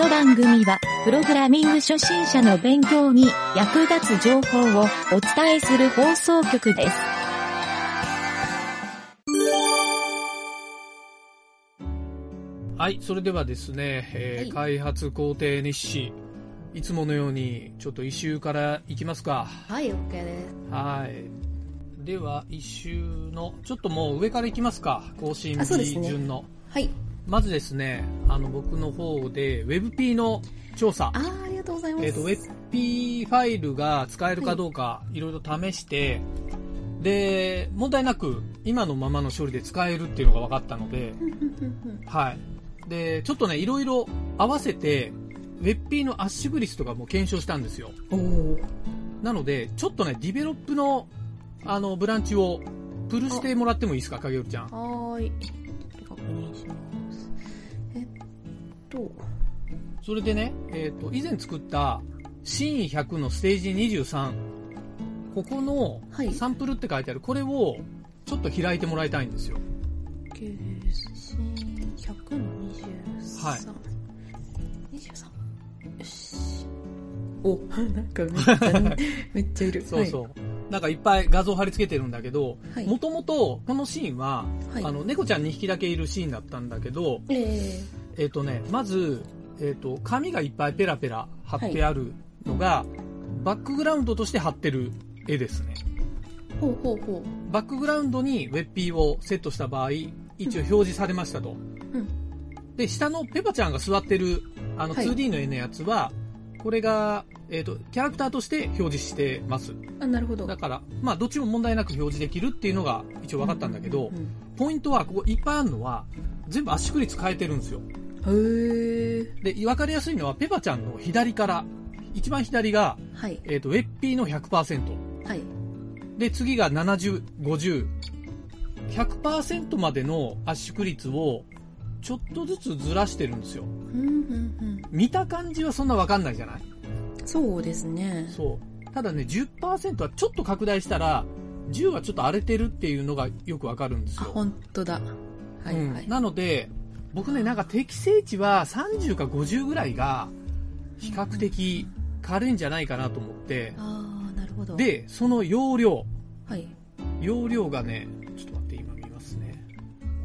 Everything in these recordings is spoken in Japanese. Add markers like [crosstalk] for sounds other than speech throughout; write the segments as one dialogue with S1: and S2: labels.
S1: の番組は、プログラミング初心者の勉強に役立つ情報をお伝えする放送局です。
S2: はい、それではですね、えー
S3: はい
S2: 開発工程日誌、いつものように、ちょっと一周からいきますか。
S3: はい、OK です。
S2: はい。では、一周の、ちょっともう上からいきますか。更新
S3: あそうで
S2: 日
S3: すね
S2: 順の。
S3: はい。
S2: まずですね、あの、僕の方で、WebP の調査。
S3: あー、ありがとうございます。
S2: えっ、と、WebP ファイルが使えるかどうか、いろいろ試して、で、問題なく、今のままの処理で使えるっていうのが分かったので、はい。で、ちょっとね、いろいろ合わせて、WebP の圧縮率とかも検証したんですよ。なので、ちょっとね、ディベロップの、あの、ブランチを、プルしてもらってもいいですか、影尾ちゃん？
S3: はーい。確認します。と、
S2: それでね、えっ、と、以前作った、シーン100のステージ23、ここの
S3: はい
S2: サンプルって書いてある、これを、ちょっと開いてもらいたいんですよ。
S3: 九千100の23。
S2: はい
S3: 23。よし。お、[laughs] なんかめっちゃ、めっちゃいる。
S2: そうそう。なんかいっぱい画像貼り付けてるんだけど、
S3: はい。
S2: もともとこのシーンは、
S3: はい。
S2: あの、猫ちゃん2匹だけいるシーンだったんだけど、
S3: え
S2: えっ、とね、まず、えっ、と、紙がいっぱいペラペラ貼ってあるのが、バックグラウンドとして貼ってる絵ですね。
S3: ー、ほうほうほ
S2: バックグラウンドに WebP をセットした場合、一応表示されましたと。
S3: うん
S2: で、下のペパちゃんが座ってる、あの
S3: はい
S2: 2D の絵のやつは、これが、えっ、と、キャラクターとして表示してます。
S3: う。あ、なるほど。
S2: だから、まあ、どっちも問題なく表示できるっていうのが一応分かったんだけど
S3: う、ん
S2: ポイントは、ここいっぱいあるのは、全部圧縮率変えてるんですよ。
S3: うんうん。へー。
S2: で、分かりやすいのは、ペパちゃんの左から、一番左が、
S3: はい。
S2: えっ、と、ウェッピーの100%。
S3: はい。
S2: で、次が70、50。100%までの圧縮率を、ちょっとずつずらしてるんですよ。
S3: うんうんうん。
S2: 見た感じはそんな分かんないじゃない？
S3: そうですね。
S2: そう。ただね、10%はちょっと拡大したら、10はちょっと荒れてるっていうのがよくわかるんです
S3: あ、
S2: よ。
S3: 本当だ。はいはい。
S2: うんなので、僕ね、なんか適正値は30か50ぐらいが、比較的軽いんじゃないかなと思って、
S3: ああ、なるほど。、
S2: で、その容量、
S3: はい。
S2: 容量がね、ちょっと待って、今見ますね。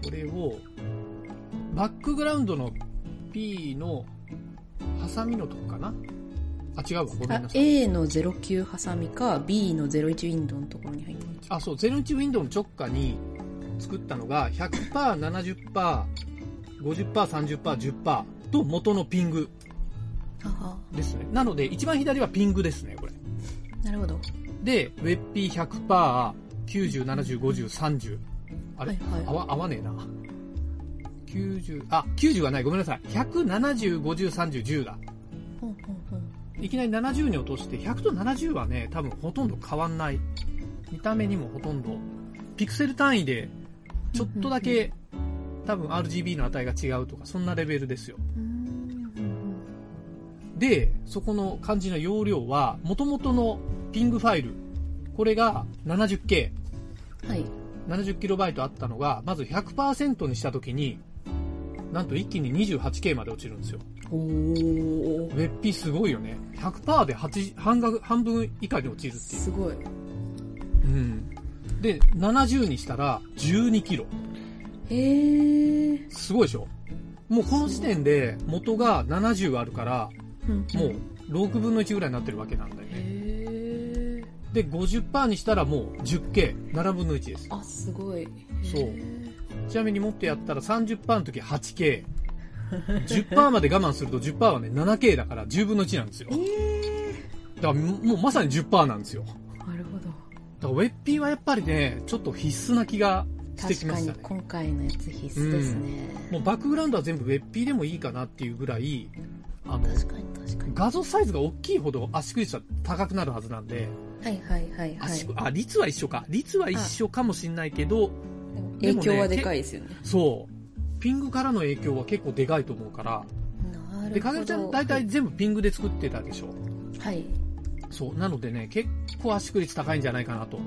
S2: これを、バックグラウンドの P の、ハサミのとこかな？あ、違うわ、ごめん
S3: あ
S2: なさい。
S3: A の09ハサミか B の01ウィンドウのところに入ってます。
S2: あ、そう、01ウィンドウの直下に作ったのが、100%、70%、50%、30%、10%と元のピング。ですね。なので、一番左はピングですね、これ。
S3: なるほど。
S2: で、ウェッピー100%、90、70、50、30。あれ、
S3: はいはい
S2: 合わ、合わねえな。90、あ、90はない、ごめんなさい。100、70、50、30、10だ。いきなり70に落として、100と70はね、多分ほとんど変わんない。見た目にもほとんど。ピクセル単位で、ちょっとだけ、多分 RGB の値が違うとか、そんなレベルですよ。で、そこの漢字の容量は、元々のピングファイル、これが 70K、
S3: うん。はい。
S2: 70KB あったのが、まず100%にしたときに、なんと一気に 28K まで落ちるんですよ。
S3: おー。
S2: ウェッピーすごいよね。100%で8半額半分以下に落ちるっていう。
S3: すごい。
S2: うん。で、70にしたら12キロ。
S3: へー。
S2: すごいでしょ？もうこの時点で元が70あるから、
S3: うん
S2: もう6分の1ぐらいになってるわけなんだよね。
S3: へー。
S2: で、50%にしたらもう 10K、7分の1です。
S3: あ、すごい。
S2: そうちなみにもっとやったら30%の時 8K。10%まで我慢すると10%はね 7K だから10分の1なんですよ。
S3: え
S2: だからもうまさに10%なんですよ。
S3: ー。なるほど。
S2: だからウェッピーはやっぱりね、ちょっと必須な気がしてき
S3: 確かに
S2: ましたね。
S3: 今回のやつ必須ですね。
S2: もうバックグラウンドは全部ウェッピーでもいいかなっていうぐらい、あの、
S3: 確かに確かに。
S2: 画像サイズが大きいほど圧縮率は高くなるはずなんで、
S3: はいはいはいはい。
S2: あ、率は一緒か。率は一緒かもしんないけど、
S3: 影響はでかいですよね。
S2: そう。ピングからの影響は結構でかいと思うから、
S3: なるほど。
S2: で、かげるちゃん大体全部ピングで作ってたでしょ。
S3: はい。
S2: そう。なのでね、結構圧縮率高いんじゃないかなと。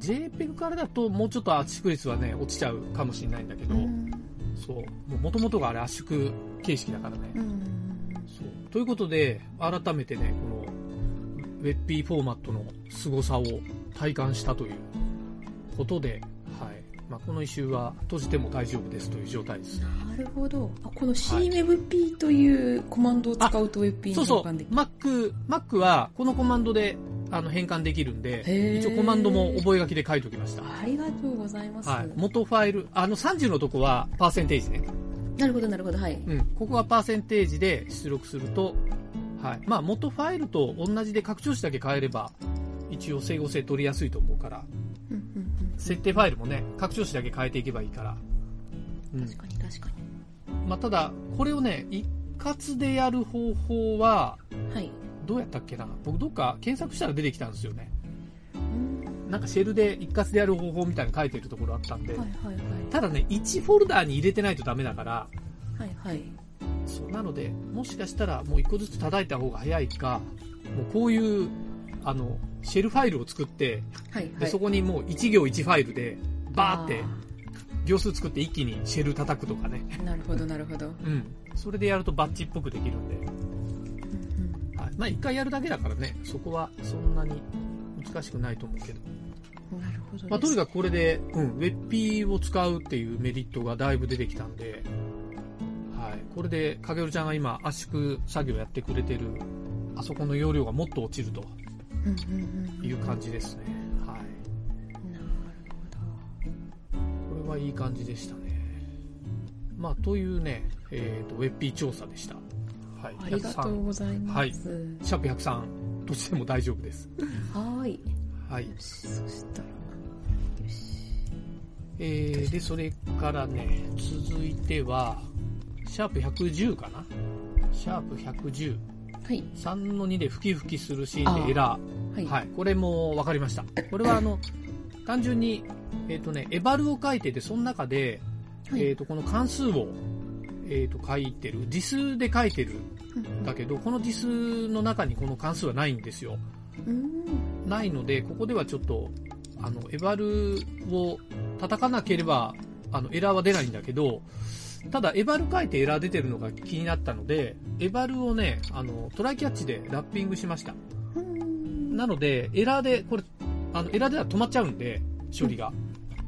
S2: JPEG からだともうちょっと圧縮率はね、落ちちゃうかもしれないんだけど、
S3: うん
S2: そう。もともとがあれ圧縮形式だからね。
S3: うん
S2: ということで、改めてね、この、ウェッピーフォーマットの凄さを体感したということで、はい。まあ、この一周は閉じても大丈夫ですという状態です。
S3: なるほど。あ、この CWebP というコマンドを使うと WebP に
S2: そうそう。
S3: 変換できる。
S2: Mac、Mac はこのコマンドであの変換できるんで、一応コマンドも覚書きで書いておきました。
S3: ありがとうございます。
S2: はい。元ファイル、あの30のとこはパーセンテージね。
S3: なるほど、なるほど。はい。
S2: うん。ここはパーセンテージで出力すると、はい。まあ元ファイルと同じで拡張子だけ変えれば、一応整合性取りやすいと思うから、設定ファイルもね、拡張子だけ変えていけばいいから。うん。
S3: 確かに、確か
S2: まあただ、これをね、一括でやる方法は、
S3: に。はい。
S2: どうやったっけな？僕どっか検索したら出てきたんですよね。
S3: うん
S2: なんかシェルで一括でやる方法みたいに書いてるところあったんで、
S3: はいはいはい。
S2: ただね、1フォルダーに入れてないとダメだから、
S3: はいはい。
S2: そうなので、もしかしたらもう1個ずつ叩いた方が早いか、もうこういう、あの、シェルファイルを作って、
S3: はいはい。
S2: でそこにもう1行1ファイルで、バーって
S3: あ
S2: 行数作って一気にシェル叩くとかね。
S3: ーなるほど、なるほど。
S2: うん。それでやるとバッチっぽくできるんで、
S3: うん
S2: はい。まあ1回やるだけだからね、そこはそんなに難しくないと思うけど。
S3: うんなるほど。
S2: まあ、とにかくこれで、うん、ウェッピーを使うっていうメリットがだいぶ出てきたんで、はい。これで、かげるちゃんが今圧縮作業やってくれてる、あそこの容量がもっと落ちると
S3: うんうんうん。
S2: いう感じですね。はい。
S3: なる
S2: これはいい感じでしたね。まあ、というね、えっ、と、ウェッピー調査でした。はい。
S3: ほど。ありがとうございます。
S2: はいシャープ103としても大丈夫です。
S3: はーい。
S2: はい
S3: そしたら、よし。
S2: えー、で、それからね、続いては、シャープ110かな？シャープ110。
S3: はい。
S2: 3の2で吹き吹きするシーンでエラー。
S3: はい。
S2: はい。これも分かりました。これはあの、単純に、えっ、とね、エバルを書いてて、その中で、
S3: はい
S2: えっ、と、この関数を、えっ、と、書いてる。ディスで書いてるんだけど、このディスの中にこの関数はないんですよ。
S3: うん。
S2: ないので、ここではちょっと、あの、エバルを叩かなければ、あの、エラーは出ないんだけど、ただ、エバル書いてエラー出てるのが気になったので、エバルをね、あの、トライキャッチでラッピングしました。
S3: うん。
S2: なので、エラーで、これ、あの、エラーでは止まっちゃうんで、処理が。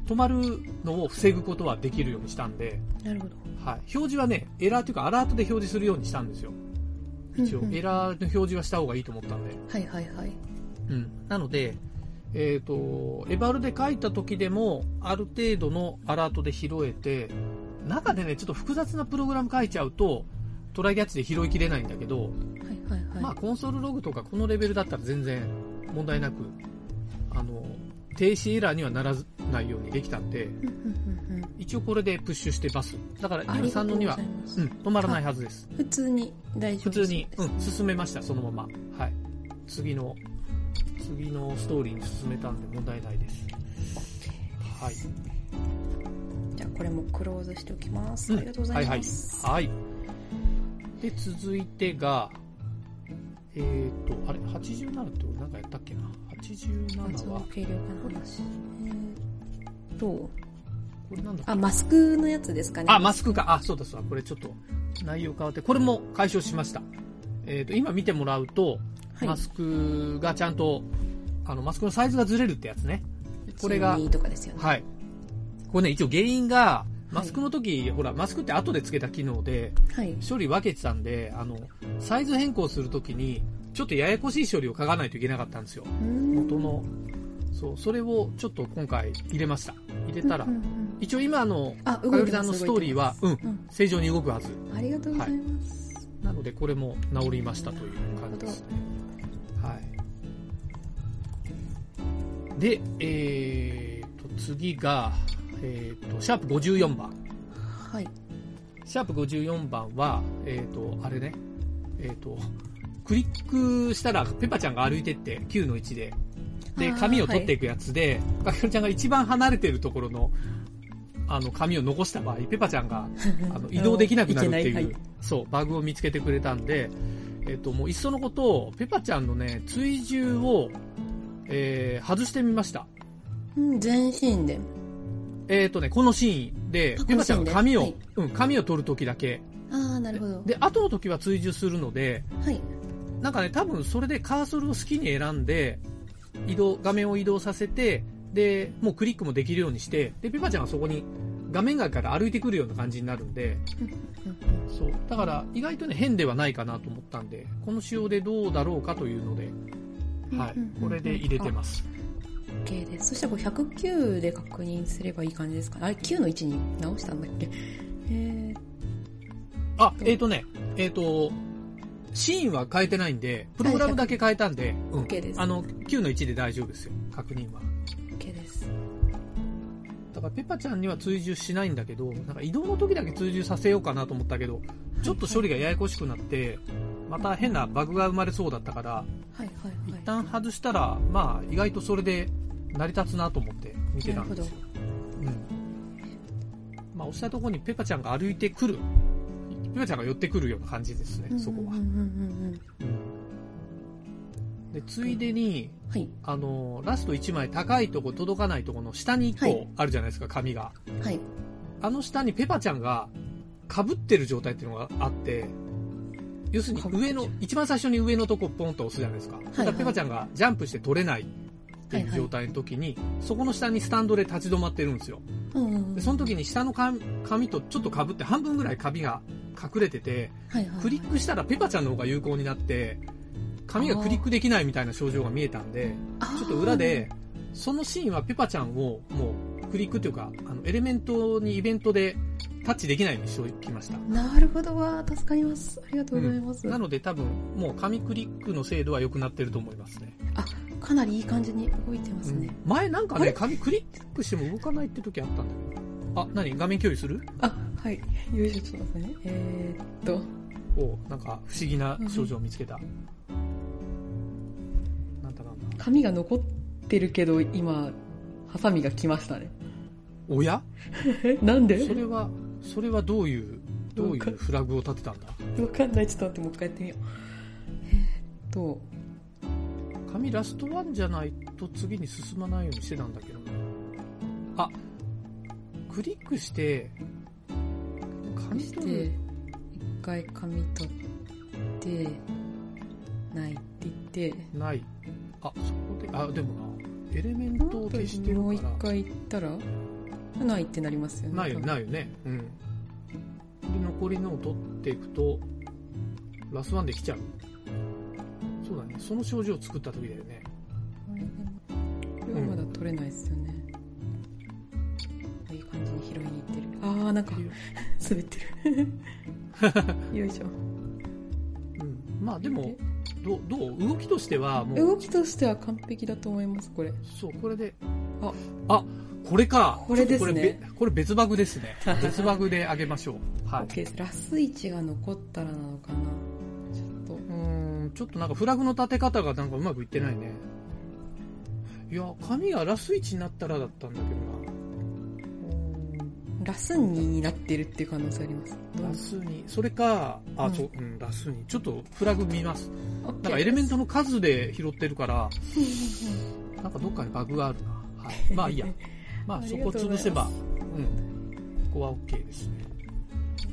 S2: 止まるのを防ぐことはできるようにしたんで、
S3: なるほど。
S2: はい。表示はね、エラーというかアラートで表示するようにしたんですよ。一応
S3: うんう、ん
S2: エラーの表示はした方がいいと思ったんで。
S3: はいはいはい。
S2: うん。なので、えっ、と、エバルで書いた時でも、ある程度のアラートで拾えて、中でね、ちょっと複雑なプログラム書いちゃうと、トライキャッチで拾いきれないんだけど、
S3: はいはいはい。
S2: まあ、コンソールログとかこのレベルだったら全然問題なく、あの、停止エラーにはならないようにできたんで。一応これでプッシュしてバス。だから今3
S3: ありがとうご
S2: のには。うん、止まらないはずです。
S3: 普通に大丈夫
S2: 普通に、
S3: う
S2: ん、進めました、そのまま。はい。次の、次のストーリーに進めたんで問題ないです。はい。
S3: これもクローズしておきます。
S2: うん
S3: ありがとうございます。
S2: はいはい。はい。で、続いてが、えっ、と、あれ、87って俺なんかやったっけな ?87
S3: 発
S2: は
S3: 音、軽量化の話。えーっと、
S2: これなんだ
S3: あ、マスクのやつですかね。
S2: あ、マスクか。あ、そうだそうだ。これちょっと内容変わって、これも解消しました。えっ、と、今見てもらうと、
S3: はい
S2: マスクがちゃんと、あの、マスクのサイズがずれるってやつね。これが
S3: 12とかですよね。
S2: はい。これね、一応原因が、マスクの時、ほら、マスクって後で付けた機能で、
S3: はい。
S2: 処理分けてたんで、あの、サイズ変更するときに、ちょっとややこしい処理を書かないといけなかったんですよ。元の。そう、それをちょっと今回入れました。入れたら
S3: うん、うんうん
S2: 一応今の、
S3: あ、
S2: かよりさんのストーリーは、うん、
S3: うん
S2: 正常に動くはず。
S3: ありがとうございます。
S2: なので、これも治りましたという感じですね。はい。で、えーと、次が、えーと、シャープ54番。
S3: はい。
S2: シャープ54番は、えっ、と、あれね、えっ、と、クリックしたら、ペパちゃんが歩いてって、9の1で、で、紙を取っていくやつで、かけるちゃんが一番離れてるところの、あの、紙を残した場合、ペパちゃんが、[laughs] あの、移動できなくなるっていう、
S3: いはい
S2: そう、バグを見つけてくれたんで、えっ、と、もういっそのことを、ペパちゃんのね、追従を、えー外してみました。
S3: うん、全身で。
S2: えっ、とね、このシーンで
S3: あ、
S2: ペパちゃんが紙を、
S3: このシ
S2: うん、紙を取るときだけ、
S3: ああ、なるほど。
S2: で、後の時は追従するので、
S3: はい。
S2: なんかね、多分それでカーソルを好きに選んで、移動、画面を移動させて、で、もうクリックもできるようにして、で、ペパちゃんはそこに画面外から歩いてくるような感じになるんで、そう。だから、意外とね、変ではないかなと思ったんで、この仕様でどうだろうかというので、はい。これで入れてます。
S3: OK です。そしたらこれ109で確認すればいい感じですかあれ、9の位置に直したんだっけ？え
S2: あ、えっ、とね、えっ、と、シーンは変えてないんで、プログラムだけ変えたんで、うん
S3: OK です
S2: あの、9の1で大丈夫ですよ、確認は。
S3: ー、OK です。
S2: だからペッパちゃんには追従しないんだけど、なんか移動の時だけ追従させようかなと思ったけど、ちょっと処理がややこしくなって、また変なバグが生まれそうだったから、
S3: はいはい
S2: 一
S3: はい。
S2: 旦外したら、まあ意外とそれで成り立つなと思って見てたんですよ。うん。まあ押したところにペッパちゃんが歩いてくる。ペッパちゃんが寄ってくるような感じですね、そこはで、ついでに、
S3: はい。
S2: あの、ラスト1枚高いとこ届かないとこの下に1
S3: はい
S2: 個あるじゃないですか、紙が。
S3: はい。
S2: あの下にペパちゃんが被ってる状態っていうのがあって、要するに上の、一番最初に上のとこポンと押すじゃないですか。そしたらペパちゃんがジャンプして取れないっていう状態の時に、そこの下にスタンドで立ち止まってるんですよ。
S3: うんうんうん。
S2: で、その時に下の紙紙とちょっと被って半分ぐらい紙が隠れてて、
S3: はいはい。はい
S2: クリックしたらペパちゃんの方が有効になって、紙がクリックできないみたいな症状が見えたんで、ちょっと裏で、そのシーンはペパちゃんをもうクリックというか、あのエレメントにイベントでタッチできないようにしておきました。
S3: なるほど。わ助かります。ありがとうございます、
S2: なので多分もう紙クリックの精度は良くなってると思いますね。
S3: かなりいい感じに動いてますね、
S2: うん。前なんかね、紙クリックしても動かないって時あったんだけど。あ、何？画面共有する？
S3: あはい。よいしょちょっと待ってね。えー、っと。
S2: おなんか不思議な症状を見つけた。なんだなんだ。
S3: 紙が残ってるけど今ハサミが来ましたね。
S2: おや？
S3: え [laughs] なんで？
S2: それは、それはどういう、どういうフラグを立てたんだ？
S3: わかんない。ちょっと待ってもう一回やってみよう。えー、っと
S2: 紙ラストワンじゃないと次に進まないようにしてたんだけどなあクリックして紙
S3: し
S2: 取る。
S3: て一回紙取ってないって言って。
S2: ない。あそこであでもなエレメントを消してる
S3: もう一
S2: から
S3: 回行ったら？ないってなりますよね
S2: ないよないよね。うん。で残りのを取っていくとラスワンで来ちゃうそうだね。その症状を作った時だよね。
S3: これでもこれはまだ取れないですよね、いい感じに拾いに行ってる。ああなんか [laughs] 滑ってる。[laughs] よいしょ。
S2: うん、まあでもどうどう？動きとしてはもう。
S3: 動きとしては完璧だと思いますこれ。
S2: そう、これで。
S3: あ、
S2: あ、これか。
S3: これですね。
S2: これべこれ別バグですね。[laughs] 別バグであげましょう。はい。
S3: ラス位置が残ったらなのかなちょっと
S2: なんかフラグの立て方がなんかうまくいってないね。いや、紙がラス位置になったらだったんだけどな。う
S3: ラス2になってるっていう可能性あります
S2: ラスに、それか、あ、
S3: うん
S2: そう、うん、ラスに。ちょっとフラグ見ます。なんかエレメントの数で拾ってるから、なんかどっかにバグがあるな。はい。まあいいや。[laughs] まあ
S3: あ
S2: そこ潰せば、うん。ここは OK ですね。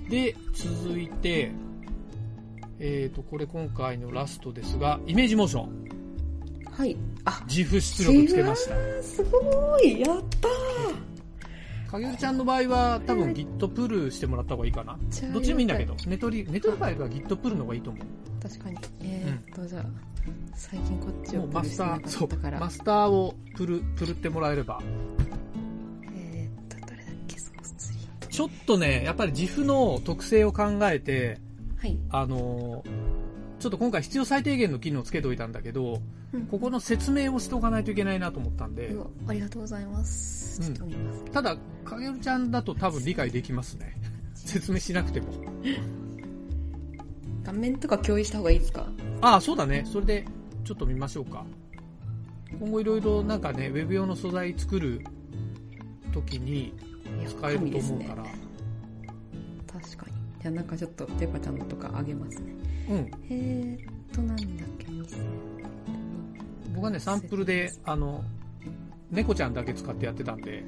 S2: で、続いて、えーと、これ今回のラストですが、イメージモーション。
S3: はいあ
S2: 自負出力つけました。
S3: すごいやった
S2: かげるちゃんの場合は多分 Git プルしてもらった方がいいかな。
S3: ー
S2: どっちでもいいんだけど、ネトリ、ネトリファイルは Git プルの方がいいと思う。
S3: 確かにえー、っと、じゃあ最近こっちを
S2: もうマスター、
S3: プルしてなか
S2: そう
S3: ったか、ら
S2: マスターをプル、プルってもらえれば。
S3: えー、っとどれだっけ
S2: ちょっとね、やっぱり GIF の特性を考えて、
S3: はい
S2: あのーちょっと今回必要最低限の機能をつけておいたんだけど、ここの説明をしておかないといけないなと思ったんで
S3: ありがとうございます。ちょっと見ます。
S2: ただ、かげるちゃんだと多分理解できますね。[laughs] 説明しなくても。
S3: 画面とか共有した方がいいですか？
S2: ああ、そうだね。それで、ちょっと見ましょうか。今後いろいろなんかね、ウェブ用の素材作る時に
S3: いや
S2: 使えると思うから。
S3: ゃあなんかちょっとペパちゃんのとかあげますね。
S2: うん。
S3: えーっと、なんだっけ、2000
S2: 僕はね、サンプルで、あの、猫ちゃんだけ使ってやってたんで、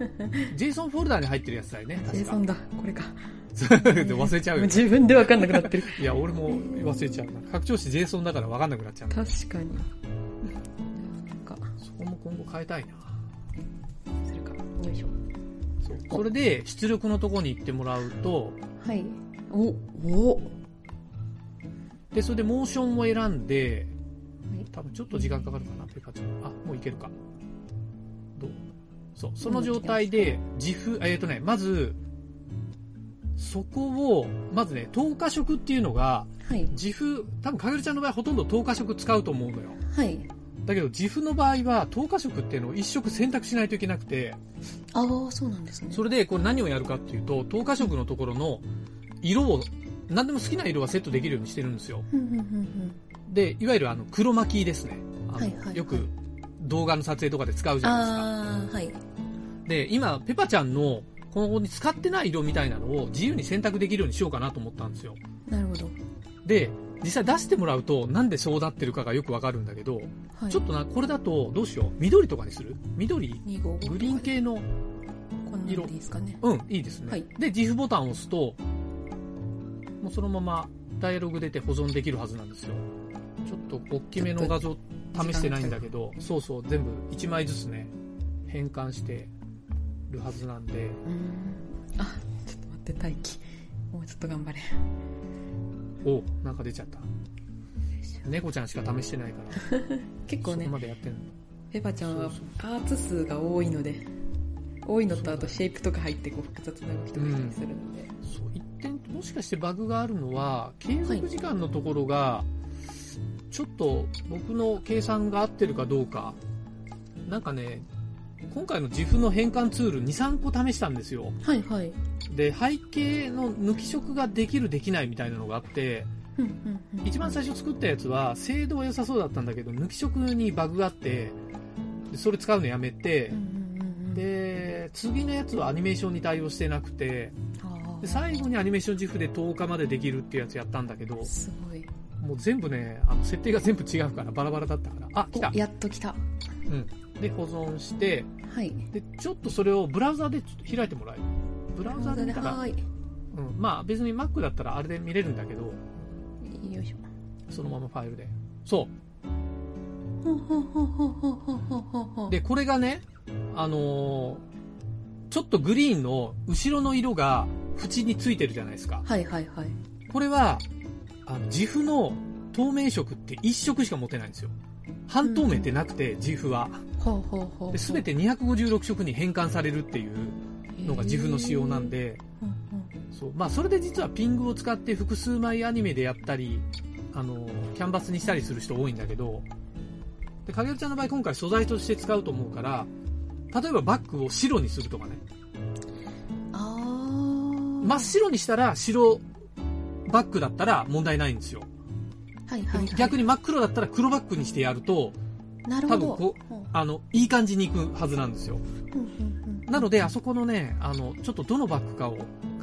S2: [laughs] JSON フォルダに入ってるやつだよね、確か。
S3: JSON だ、これか。[laughs]
S2: で忘れちゃうよ、ね。
S3: 自分でわかんなくなってる。
S2: いや、俺も忘れちゃうな。拡張子 JSON だからわかんなくなっちゃう。
S3: 確かに。なんか、
S2: そこも今後変えたいな。
S3: するか。よいしょ。
S2: そう。それで、出力のとこに行ってもらうと、
S3: はい。お、お
S2: で、それでモーションを選んで、
S3: はい
S2: 多分ちょっと時間かかるかな、ペカちゃん。あ、もういけるか。どう？そう、その状態で、自負、えっ、とね、まず、そこを、まずね、透過色っていうのが、
S3: はい。
S2: 自負、多分かげるちゃんの場合ほとんど透過色使うと思うのよ。
S3: はい。
S2: だけど自負の場合は透過色っていうのを一色選択しないといけなくて、
S3: ああ、そうなんですね。
S2: それでこれ何をやるかっていうと、透過色のところの色を、何でも好きな色はセットできるようにしてるんですよ。で、いわゆるあの黒巻きですね。よく動画の撮影とかで使うじゃないですか。
S3: ああ、はい。
S2: で、今、ペパちゃんのここに使ってない色みたいなのを自由に選択できるようにしようかなと思ったんですよ。
S3: なるほど。
S2: で、実際出してもらうとなんでそうなってるかがよくわかるんだけど、
S3: はい。
S2: ちょっとな、これだとどうしよう。緑とかにする？緑
S3: ？255
S2: グリーン系の、
S3: こんなんでいいですかね。
S2: うん、いいですね。
S3: はい
S2: で、自負ボタンを押すと、もうそのままダイアログ出て保存できるはずなんですよ。ちょっと大きめの画像試してないんだけど、そうそう、全部1枚ずつね、変換してるはずなんで、
S3: ん。あ、ちょっと待って、待機。もうちょっと頑張れ。
S2: おなんか出ちゃった。猫ちゃんしか試してないから、[laughs]
S3: 結構ね
S2: そこ、までやってんの。
S3: ペパちゃんはパーツ数が多いので、多いのとあとシェイプとか入ってこう複雑な動きとかするので。
S2: そう一点もしかしてバグがあるのは継続時間のところが、ちょっと僕の計算が合ってるかどうかなんかね今回の GIF の変換ツール23個試したんですよ。
S3: はいはい。
S2: で背景の抜き色ができるできないみたいなのがあって一番最初作ったやつは精度は良さそうだったんだけど抜き色にバグがあってでそれ使うのやめてで次のやつはアニメーションに対応してなくてで最後にアニメーション GIF で10日までできるっていうやつやったんだけど
S3: すごい。
S2: もう全部ねあの設定が全部違うからバラバラだったから。あ来た。
S3: お、やっと来た。
S2: うん、で保存して、
S3: はい、
S2: でちょっとそれをブラウザで開いてもらえる？ブラウザで見たら、
S3: はい、
S2: うん、まあ別に Mac だったらあれで見れるんだけど。
S3: よいしょ。
S2: そのままファイルで。そう。でこれがねあのー、ちょっとグリーンの後ろの色が縁についてるじゃないですか。
S3: はいはいはい。
S2: これはあの GIF の透明色って1色しか持てないんですよ。半透明ってなくて、うん、
S3: ジフは。ほうほうほう。
S2: で全て256色に変換されるっていうのが GIF の仕様なんで。そうまあ、それで実はピングを使って複数枚アニメでやったりあのキャンバスにしたりする人多いんだけどで影るちゃんの場合今回素材として使うと思うから例えばバッグを白にするとかね。真っ白にしたら白バッグだったら問題ないんですよ
S3: はいはい、はい。
S2: 逆に真っ黒だったら黒バッグにしてやると
S3: なるほど。
S2: 多分こ
S3: ほう
S2: あのいい感じにいくはずなんですよ
S3: うんうんうん
S2: なのであそこのねあのちょっとどのバッグかを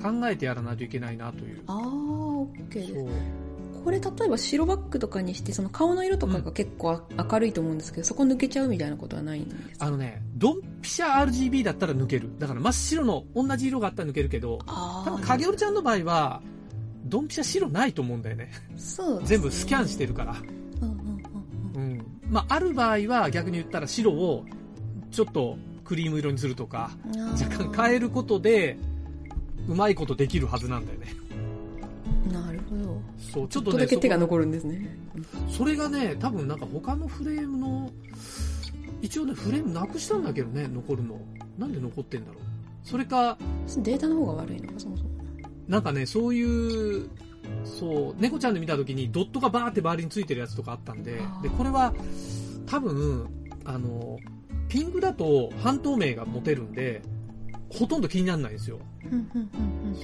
S2: 考えてやらないといけないなという
S3: あー、オッケーです。これ例えば白バッグとかにして、その顔の色とかが結構あ明るいと思うんですけど、そこ抜けちゃうみたいなことはないんですか？
S2: あのね、ドンピシャ RGB だったら抜ける。だから真っ白の同じ色があったら抜けるけど、
S3: あ
S2: 多分影織ちゃんの場合は、ドンピシャ白ないと思うんだよね。
S3: そうね
S2: 全部スキャンしてるから。まあ、ある場合は逆に言ったら白をちょっとクリーム色にするとか、若干変えることで、うまいことできるはずなんだよね。
S3: なるほど。
S2: そう、ちょっとね、
S3: だけ手が残るんですね。
S2: それがね、多分なんか他のフレームの、一応ね、フレームなくしたんだけどね、残るの。なんで残ってんだろう。それか、
S3: データの方が悪いのか、そもそも。
S2: なんかね、そういう、そう、猫ちゃんで見た時にドットがバーって周りについてるやつとかあったんでで、これは多分、あの、ピンクだと半透明が持てるんで、ほとんど気にならないんですよ。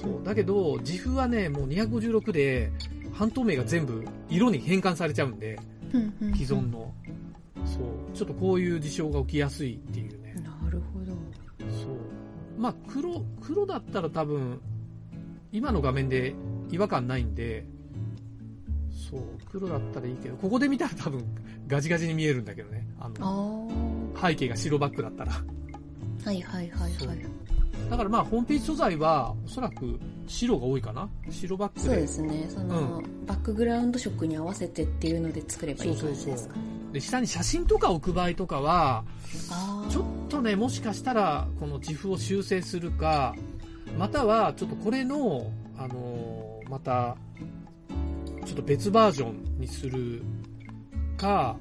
S2: そう。だけど、自負はね、もう256で、半透明が全部色に変換されちゃうんで、既存の。そう。ちょっとこういう事象が起きやすいっていうね。
S3: なるほど。
S2: そう。まあ、黒、黒だったら多分、今の画面で違和感ないんで、そう、黒だったらいいけど、ここで見たら多分ガジガジに見えるんだけどね。あ
S3: あ
S2: の、
S3: あ。
S2: 背景が白バックだったら。
S3: はいはいはいはい。
S2: だからまあホームページ素材はおそらく白が多いかな白バックで
S3: そうですねその、バックグラウンド色に合わせてっていうので作ればいい感じですかね
S2: で下に写真とか置く場合とかはちょっとねもしかしたらこの自負を修正するかまたはちょっとこれの、あのーまたちょっと別バージョンにするか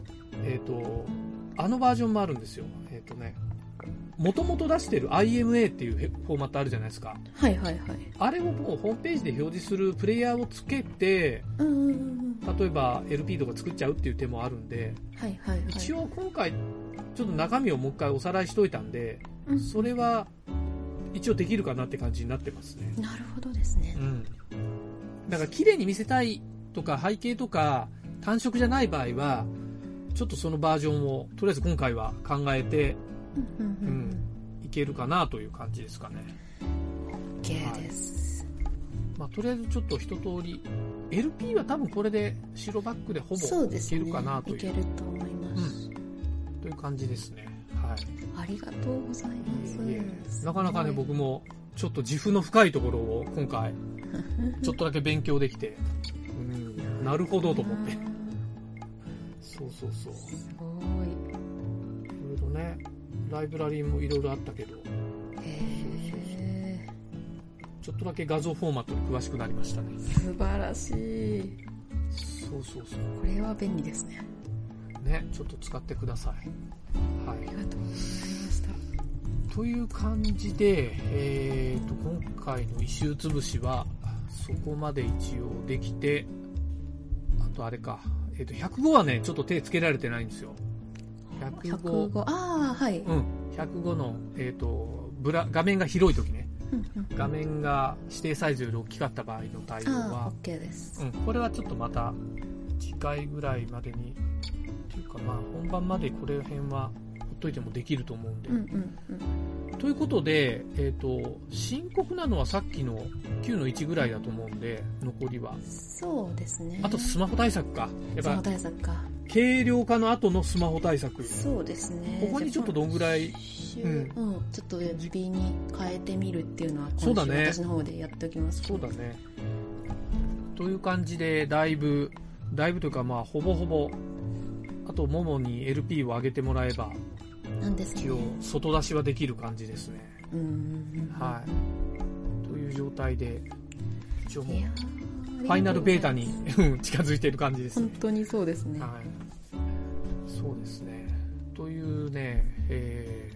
S2: えっ、とあのバージョンもあるんですよ。えっ、とねもともと出してる IMA っていうフォーマットあるじゃないですか。
S3: はいはいはい。
S2: あれをもうホームページで表示するプレイヤーをつけて
S3: うんうんうんうん。
S2: 例えば LP とか作っちゃうっていう手もあるんで
S3: はいはいはい。
S2: 一応今回ちょっと中身をもう一回おさらいしといたんで
S3: うん。
S2: それは一応できるかなって感じになってますね。
S3: なるほどですね。
S2: うんだから綺麗に見せたいとか背景とか単色じゃない場合はちょっとそのバージョンをとりあえず今回は考えて
S3: うんうんうんうん。
S2: いけるかなという感じですかね。
S3: OK です、
S2: まあ、とりあえずちょっと一通り LP は多分これで白バックでほぼいけるかなという。
S3: いけると思います、
S2: という感じですね。はい。
S3: ありがとうございます。
S2: いえいえ。なかなかね僕もちょっと自負の深いところを今回 [laughs] ちょっとだけ勉強できて、うん、なるほどと思って。そうそうそう。
S3: すごい。
S2: いろいろねライブラリーもいろいろあったけど。
S3: へえ
S2: ちょっとだけ画像フォーマットに詳しくなりましたね。
S3: 素晴らしい。
S2: そうそうそ
S3: これは便利ですね。
S2: うねちょっと使ってください。は
S3: ありがとうございました。
S2: いという感じでえー、と今回の異臭つぶしはそこまで一応できてあとあれか。えー、と105はねちょっと手つけられてないんですよ。105
S3: 105ああはい、
S2: うん、105の、えー、とブラ画面が広い時ね。画面が指定サイズより大きかった場合の対応
S3: あ
S2: は
S3: あ OK です、
S2: うん、これはちょっとまた次回ぐらいまでにっていうかまあ本番までこれ辺はほっといてもできると思うんで、
S3: うんうんうん
S2: ということで、えー、と深刻なのはさっきの9の1ぐらいだと思うんで残りは。
S3: そうですね。
S2: あとスマホ対策か。やっ
S3: スマホ
S2: ぱ
S3: 対策か。
S2: 軽量化の後のスマホ対策。
S3: そうですね。
S2: ここにちょっとどんぐらい？
S3: 週
S2: うん。
S3: うん、ちょっと FB に変えてみるっていうのは
S2: そうだね。
S3: 私の方でやっておきます。
S2: そうだね。という感じで、だいぶ、だいぶというか、まあ、ほぼほぼ、あと、ももに LP を上げてもらえば、
S3: なんですね
S2: 一応、外出しはできる感じですね。はい。という状態で、一応もうファイナルベータにう [laughs] ん近づいている感じですね。
S3: 本当にそうですね、
S2: はい。そうですね。というね、え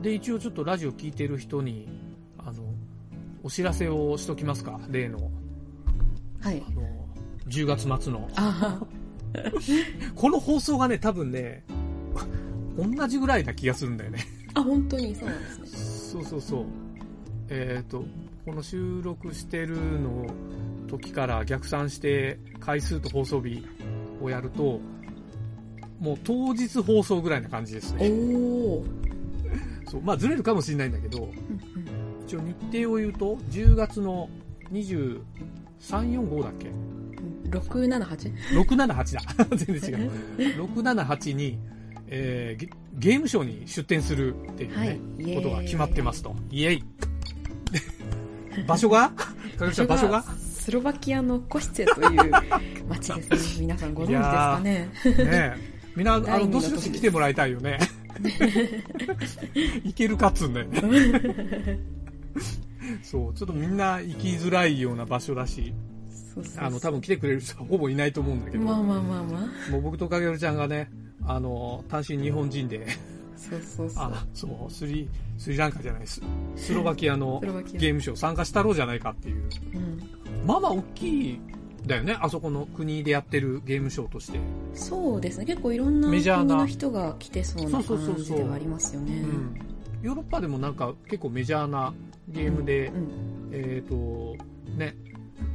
S2: ー、で、一応ちょっとラジオ聞いてる人に、あの、お知らせをしときますか、例の。
S3: はい
S2: あの10月末の。
S3: あ [laughs]
S2: この放送がね、多分ね、同じぐらいな気がするんだよね。
S3: ああ本当に？そうなんですね
S2: そうそうそう。えっ、と、この収録してるの時から逆算して回数と放送日をやると、もう当日放送ぐらいな感じです
S3: お
S2: ね。
S3: お [laughs]
S2: そうまあずれるかもしれないんだけど、一応日程を言うと、10月の23、4、5だっけ
S3: ？678
S2: 678だ。[laughs] 全然違う。678に、えーゲ、ゲームショーに出展するっていうね、
S3: はい
S2: ことが決まってますと。イエイ [laughs] [laughs] 場所が？場所が？
S3: スロバキアのコシツェという街ですね皆さんご存知ですかね？
S2: ねえ。みんな、あの、[laughs] どしどし来てもらいたいよね。行けるかっつうんだよね。そう、ちょっとみんな行きづらいような場所だし、
S3: そうそうそう。
S2: あの、多分来てくれる人はほぼいないと思うんだけど、
S3: まあまあまあまあ。
S2: もう僕とかげるちゃんがね、あの、単身日本人で、
S3: そうそうそう。
S2: あ、そう、スリ、スリランカじゃないです。スロバキアのゲームショー参加したろうじゃないかっていう。
S3: うん。
S2: まあまあ大きいだよね、あそこの国でやってるゲームショーとして。
S3: そうですね。結構いろんな国
S2: メジャーな。
S3: の人が来てそうな
S2: そうそうそうそう
S3: 感じではありますよね。
S2: うん。ヨーロッパでもなんか結構メジャーなゲームで、
S3: うん
S2: えっ、と、ね、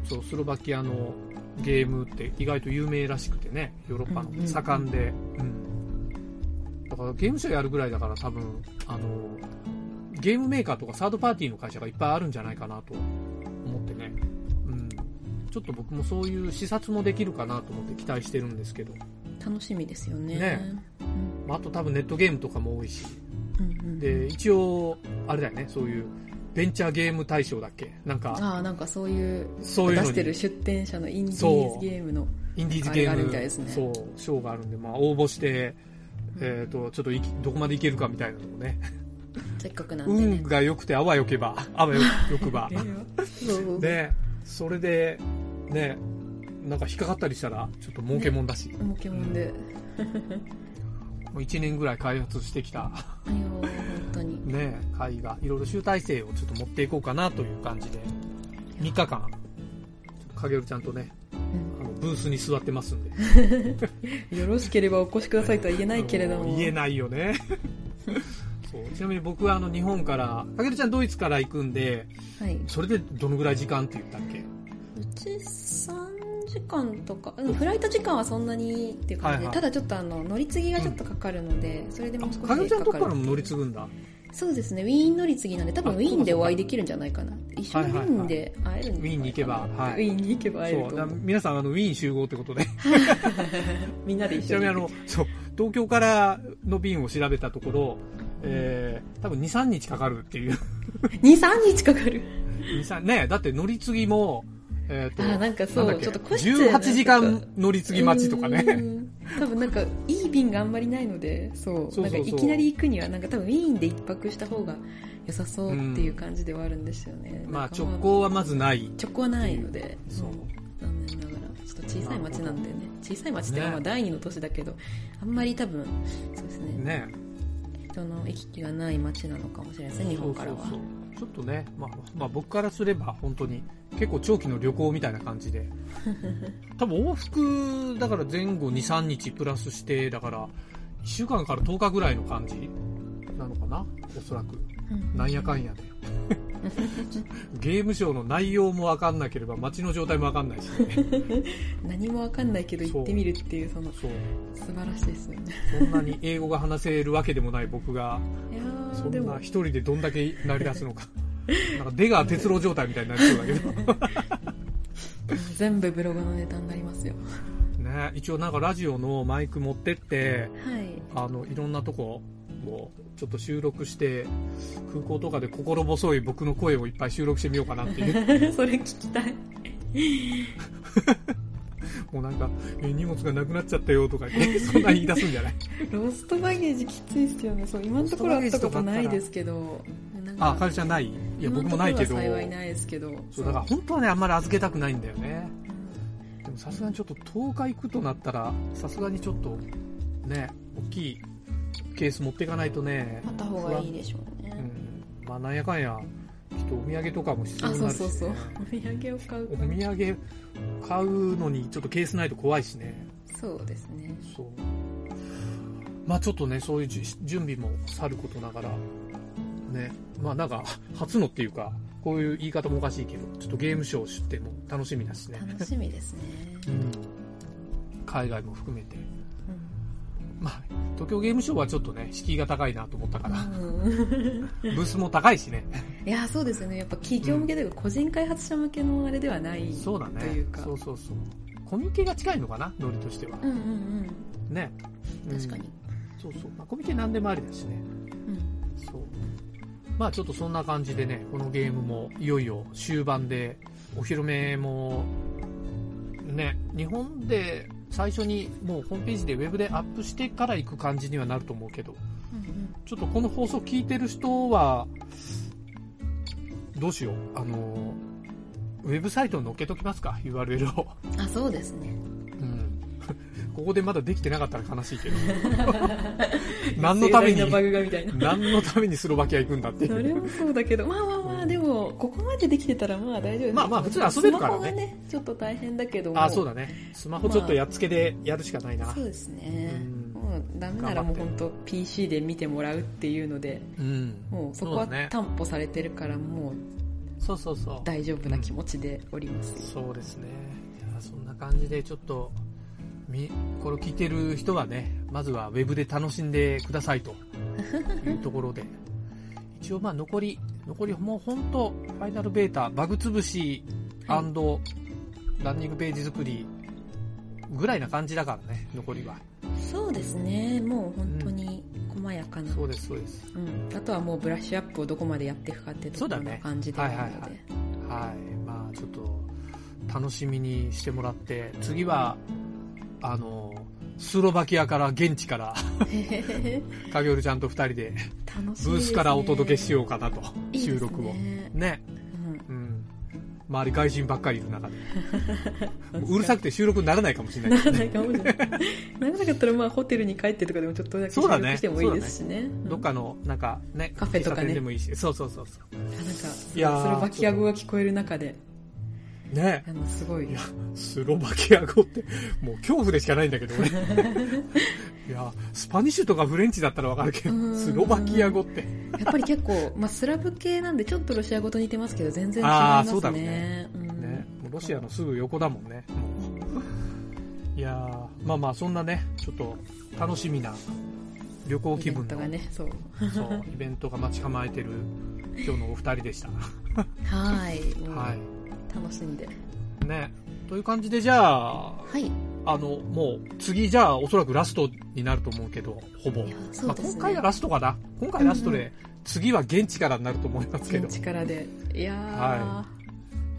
S2: そう、スロバキアのゲームって意外と有名らしくてね、ヨーロッパの。
S3: うんうん
S2: 盛んで、うん。だからゲームショーやるぐらいだから多分、あの、ゲームメーカーとかサードパーティーの会社がいっぱいあるんじゃないかなと思ってね。うん。ちょっと僕もそういう視察もできるかなと思って期待してるんですけど、
S3: 楽しみですよね。
S2: ね。まあ、あと多分ネットゲームとかも多いし、
S3: うんうんうん。
S2: で、一応、あれだよね、そういうベンチャーゲーム大賞だっけ？なんか、
S3: ああ、なんかそういう、
S2: そういう
S3: 出してる出店者のインディーズゲームの。
S2: インディーズゲー
S3: あれがある
S2: ム、
S3: みたいですね。
S2: そう、賞があるんで、まあ、応募して、えっ、と、ちょっといきどこまでいけるかみたいなのをね、
S3: せっかくなんでね。
S2: 運。が良くてあわよけば、あわよよくば。[laughs] で、それで、ね、なんか引っかかったりしたら、ちょっと儲けもんだし、
S3: モケモンで。
S2: もう1年ぐらい開発してきた。[laughs] ね、会が、いろいろ集大成をちょっと持っていこうかなという感じで、3日間、ちょっと影るちゃんとね、
S3: うん
S2: あのブースに座ってますんで。[laughs]
S3: よろしければお越しくださいとは言えないけれども。
S2: 言えないよね。[laughs] そうちなみに僕はあの日本から、かけるちゃんドイツから行くんで、
S3: はい。
S2: それでどのぐらい時間って言ったっけ？
S3: うち3時間とか、うんフライト時間はそんなにっていう感じで、
S2: はいはい
S3: ただちょっとあの乗り継ぎがちょっとかかるので、それでもう少し
S2: かけるちゃんど
S3: かかる
S2: こからも乗り継ぐんだ。
S3: そうですね、ウィーン乗り継ぎなんで、多分
S2: あ
S3: ウィーンでお会いできるんじゃないかな。一緒にウィーンで会える
S2: ウィーンに行けばはい
S3: ウィーンに行けば会える
S2: そう。だ
S3: と思う。
S2: 皆さんあのウィーン集合ってことで。[laughs]
S3: みんなで一緒に。
S2: ちなみにあの、そう、東京からの便を調べたところ、えー、多分2、3日かかるっていう。
S3: 2、3日かかる。
S2: 2、3、ねだって乗り継ぎも、えっ、と、
S3: あなんかそうちょっと個室やな
S2: 18時間乗り継ぎ待ちとかね。
S3: うん多分なんか、いい便があんまりないので、そう。なんかいきなり行くには、なんか多分ウィーンで一泊した方が良さそうっていう感じではあるんですよね。
S2: まあ
S3: なんか
S2: 直行はまずない。
S3: 直行はないので、
S2: そう。
S3: 残念ながら、ちょっと小さい町なんでね、小さい町ってまあ第二の都市だけど、あんまり多分、そうですね、
S2: ね。
S3: 人の行き来がない町なのかもしれないですね、日本からは。
S2: そうそうそうちょっとね、まあ、まあ僕からすれば本当に結構長期の旅行みたいな感じで。[laughs] 多分往復だから前後23日プラスしてだから1週間から10日ぐらいの感じなのかな？おそらく。
S3: うん。
S2: なんやかんやで [laughs] ゲームショーの内容もわかんなければ街の状態もわかんないしね [laughs]
S3: 何もわかんないけど行ってみるっていう、その、
S2: そう
S3: 素晴らしいですよね。
S2: そんなに英語が話せるわけでもない僕が
S3: いや
S2: そんな、一人でどんだけ成り出すのかなんか出川哲郎状態みたいになりそうだけど
S3: 全部ブログのネタになりますよ。
S2: ね、一応なんかラジオのマイク持ってって、
S3: はい。
S2: あの、いろんなとこをちょっと収録して、空港とかで心細い僕の声をいっぱい収録してみようかなっていう。[laughs]
S3: それ聞きたい。[laughs]
S2: もうなんか、え荷物がなくなっちゃったよとか言って、[laughs] そんな言い出すんじゃない？
S3: ロストバゲージきついっすよね。そう、今のところあったことないですけど。
S2: あ、かりちゃんない？いや、僕もないけど。
S3: 幸いないですけど。
S2: そう、だから本当はね、あんまり預けたくないんだよね。
S3: うん
S2: でもさすがにちょっと10日行くとなったら、さすがにちょっと、ね、大きいケース持っていかないとね。
S3: また方がいいでしょうね。
S2: うん。まあなんやかんや、きっとお土産とかも必要
S3: あ、
S2: になるし、ね。
S3: そうそうそう。お土産を買う
S2: お土産買うのにちょっとケースないと怖いしね。
S3: そうですね。
S2: そう。まあちょっとね、そういうじ準備もさることながら、ね、まあなんか、初のっていうか、こういう言い方もおかしいけど、ちょっとゲームショー出展も楽しみだしね。
S3: 楽しみですね。
S2: うん。海外も含めて。
S3: うん
S2: まあ、東京ゲームショーはちょっとね、敷居が高いなと思ったから、
S3: うん [laughs] [laughs]
S2: ブースも高いしね。
S3: いや、そうですよね。やっぱ企業向けというか、個人開発者向けのあれではない。
S2: そうだね。
S3: というか
S2: そうそうそう。コミケが近いのかな、ノリとしては。
S3: うんうん
S2: ね。
S3: うん。確かに。
S2: うん。そうそう。まあ、コミケ何でもありだしね。
S3: うん。
S2: そう。まあちょっとそんな感じでね、このゲームもいよいよ終盤で、お披露目も、ね、日本で最初にもうホームページでウェブでアップしてから行く感じにはなると思うけど、
S3: うん
S2: ちょっとこの放送聞いてる人は、どうしよう。あの、ウェブサイトに載っけときますか ?URL を。
S3: うん。あ、そうですね。
S2: うん。ここでまだできてなかったら悲しいけど。[laughs] 何のために。何のためにスロバキア行くんだっていう。
S3: それもそうだけど、まあまあまあ、でも、ここまでできてたらまあ大丈夫
S2: まあまあ普通に遊べるからね
S3: スマホがね、ちょっと大変だけども。
S2: あ、そうだね。スマホちょっとやっつけでやるしかないな。
S3: そうですね。
S2: うん
S3: もうダメならもう本当 PC で見てもらうっていうので、
S2: うん。
S3: もうそこは担保されてるからもう
S2: そうそうそう。
S3: 大丈夫な気持ちでおりますよ。
S2: そうですね。そんな感じでちょっと、み、これを聞いてる人はね、まずはウェブで楽しんでくださいと [laughs] いうところで、一応まあ残り、残りもう本当ファイナルベータ、バグ潰しランニングページ作りぐらいな感じだからね、残りは。
S3: そうですね。もう本当に細細やかな。
S2: そうです、そうです。
S3: うん。あとはもうブラッシュアップをどこまでやっていくかってところの
S2: そうだね
S3: 感じではあるので。
S2: はいはいはい。まあちょっと、楽しみにしてもらって、次は、あの、スロバキアから、現地から、[laughs] 影織ちゃんと二人で。ブースからお届けしようかなと、
S3: いいね
S2: 収録を。ね。
S3: うん。
S2: うん。周り外人ばっかりいる中で。[laughs] もううるさくて収録にならないかもしれないね。
S3: らないかもしれない。ならなかったらまあホテルに帰ってとかでもちょっとだけ収
S2: そうだね
S3: 録してもいいですしね。うん
S2: どっかの、なんかね、
S3: カフェとかね
S2: でもいいし。そうそうそうそ
S3: あなんか、スロバキア語が聞こえる中で、
S2: う。ね
S3: あの、すごい
S2: いや、スロバキア語って、もう恐怖でしかないんだけど、俺。[laughs] いや、スパニッシュとかフレンチだったらわかるけど
S3: う、ん
S2: スロバキア語って。
S3: やっぱり結構、まあ、スラブ系なんでちょっとロシア語と似てますけど、全然違い
S2: あ
S3: ます
S2: ーそうだ
S3: ね
S2: ね。
S3: うん
S2: ね、もうロシアのすぐ横だもんね。いやーまあまあ、そんなね、ちょっと楽しみな旅行気分の、
S3: イベントがね、そう。
S2: そう、イベントが待ち構えてる今日のお二人でした。[laughs]
S3: はい。
S2: は
S3: 楽しんで。
S2: い。ね。という感じで、じゃあ、
S3: はい。
S2: あの、もう、次、じゃあ、おそらくラストになると思うけど、ほぼ。
S3: いや
S2: まあ。今回がラストかな。今回ラストで、
S3: うんう
S2: 次は現地からになると思いますけど
S3: 現。地からで。いやー、
S2: は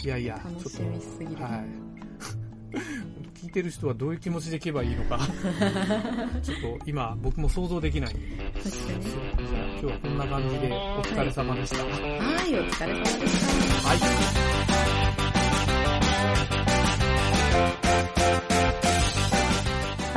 S2: いやいや、
S3: 楽し。みすぎる。
S2: はい。[laughs] 聞いてる人はどういう気持ちでいけばいいのか、[laughs] ちょっと今、僕も想像できないんで。
S3: 確かに。
S2: 今日はこんな感じで、お疲れ様でした。
S3: はい、お疲れ様でした。
S2: はい。